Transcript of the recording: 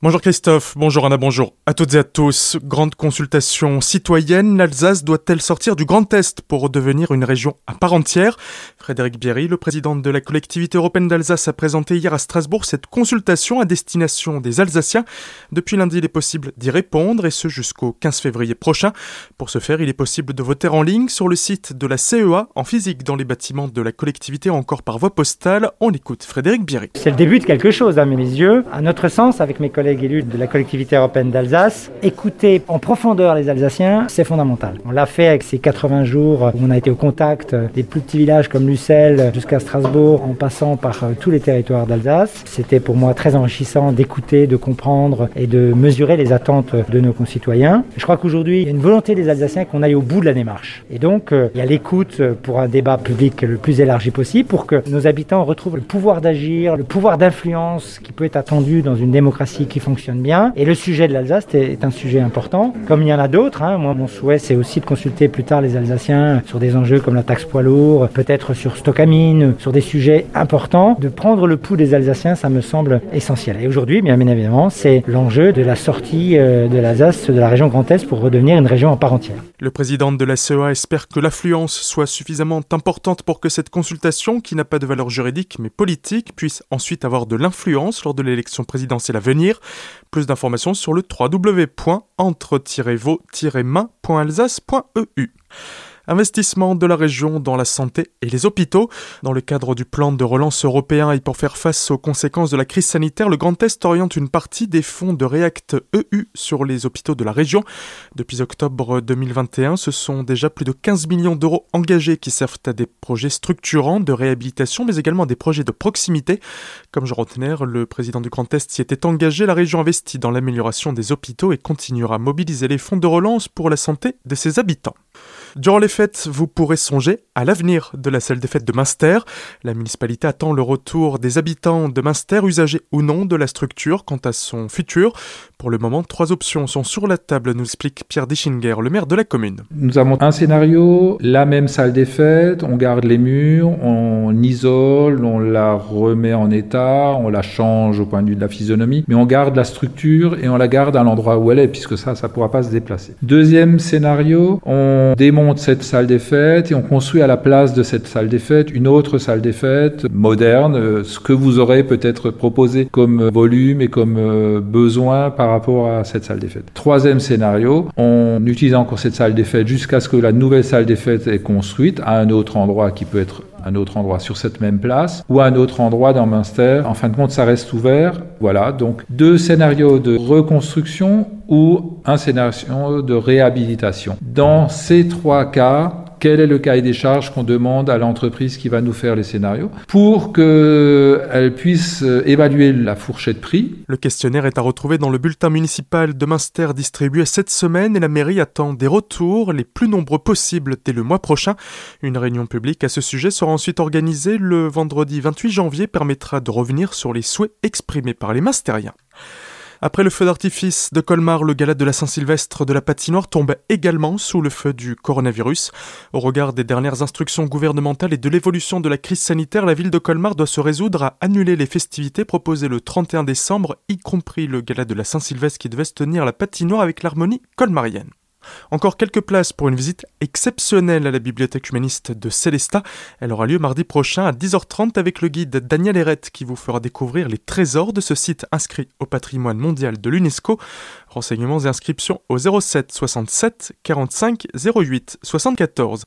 Bonjour Christophe, bonjour Anna, bonjour à toutes et à tous. Grande consultation citoyenne, l'Alsace doit-elle sortir du Grand Est pour devenir une région à part entière? Frédéric Bierry, le président de la collectivité européenne d'Alsace, a présenté hier à Strasbourg cette consultation à destination des Alsaciens. Depuis lundi, il est possible d'y répondre et ce jusqu'au 15 février prochain. Pour ce faire, il est possible de voter en ligne sur le site de la CEA, en physique dans les bâtiments de la collectivité, encore par voie postale. On écoute Frédéric Bierry. C'est le début de quelque chose à mes yeux. À notre sens, avec mes collègues collègues de la collectivité européenne d'Alsace, écouter en profondeur les Alsaciens, c'est fondamental. On l'a fait avec ces 80 jours où on a été au contact des plus petits villages comme Lucelle jusqu'à Strasbourg, en passant par euh, tous les territoires d'Alsace. C'était pour moi très enrichissant d'écouter, de comprendre et de mesurer les attentes de nos concitoyens. Je crois qu'aujourd'hui, il y a une volonté des Alsaciens qu'on aille au bout de la démarche. Et donc, euh, il y a l'écoute pour un débat public le plus élargi possible pour que nos habitants retrouvent le pouvoir d'agir, le pouvoir d'influence qui peut être attendu dans une démocratie qui fonctionne bien. Et le sujet de l'Alsace est un sujet important, comme il y en a d'autres. Hein. Moi, mon souhait, c'est aussi de consulter plus tard les Alsaciens sur des enjeux comme la taxe poids lourd, peut-être sur Stockamine, sur des sujets importants. De prendre le pouls des Alsaciens, ça me semble essentiel. Et aujourd'hui, bien évidemment, c'est l'enjeu de la sortie euh, de l'Alsace de la région Grand Est pour redevenir une région en part entière. Le président de la CEA espère que l'affluence soit suffisamment importante pour que cette consultation, qui n'a pas de valeur juridique mais politique, puisse ensuite avoir de l'influence lors de l'élection présidentielle à venir. Plus d'informations sur le www.entre-vaux-main.alsace.eu. Investissement de la région dans la santé et les hôpitaux. Dans le cadre du plan de relance européen et pour faire face aux conséquences de la crise sanitaire, le Grand Est oriente une partie des fonds de React EU sur les hôpitaux de la région. Depuis octobre 2021, ce sont déjà plus de 15 millions d'euros engagés qui servent à des projets structurants de réhabilitation, mais également à des projets de proximité. Comme Jean Rottener, le président du Grand Est s'y était engagé, la région investit dans l'amélioration des hôpitaux et continuera à mobiliser les fonds de relance pour la santé de ses habitants. Durant les fêtes, vous pourrez songer à l'avenir de la salle des fêtes de Münster. La municipalité attend le retour des habitants de Münster, usagers ou non de la structure quant à son futur. Pour le moment, trois options sont sur la table, nous explique Pierre Dischinger, le maire de la commune. Nous avons un scénario, la même salle des fêtes, on garde les murs, on isole, on la remet en état, on la change au point de vue de la physionomie, mais on garde la structure et on la garde à l'endroit où elle est, puisque ça, ça ne pourra pas se déplacer. Deuxième scénario, on démonte monte cette salle des fêtes et on construit à la place de cette salle des fêtes une autre salle des fêtes moderne, euh, ce que vous aurez peut-être proposé comme volume et comme euh, besoin par rapport à cette salle des fêtes. Troisième scénario, on utilise encore cette salle des fêtes jusqu'à ce que la nouvelle salle des fêtes est construite à un autre endroit qui peut être un autre endroit sur cette même place ou un autre endroit dans Münster. En fin de compte, ça reste ouvert. Voilà, donc deux scénarios de reconstruction ou un scénario de réhabilitation. Dans ces trois cas, quel est le cahier des charges qu'on demande à l'entreprise qui va nous faire les scénarios pour qu'elle puisse euh, évaluer la fourchette prix. Le questionnaire est à retrouver dans le bulletin municipal de Münster distribué cette semaine et la mairie attend des retours les plus nombreux possibles dès le mois prochain. Une réunion publique à ce sujet sera ensuite organisée le vendredi 28 janvier permettra de revenir sur les souhaits exprimés par les Münstériens. Après le feu d'artifice de Colmar, le gala de la Saint-Sylvestre de la patinoire tombe également sous le feu du coronavirus. Au regard des dernières instructions gouvernementales et de l'évolution de la crise sanitaire, la ville de Colmar doit se résoudre à annuler les festivités proposées le 31 décembre, y compris le gala de la Saint-Sylvestre qui devait se tenir à la patinoire avec l'harmonie colmarienne. Encore quelques places pour une visite exceptionnelle à la bibliothèque humaniste de Célestat. Elle aura lieu mardi prochain à 10h30 avec le guide Daniel Herrette qui vous fera découvrir les trésors de ce site inscrit au patrimoine mondial de l'UNESCO. Renseignements et inscriptions au 07 67 45 08 74.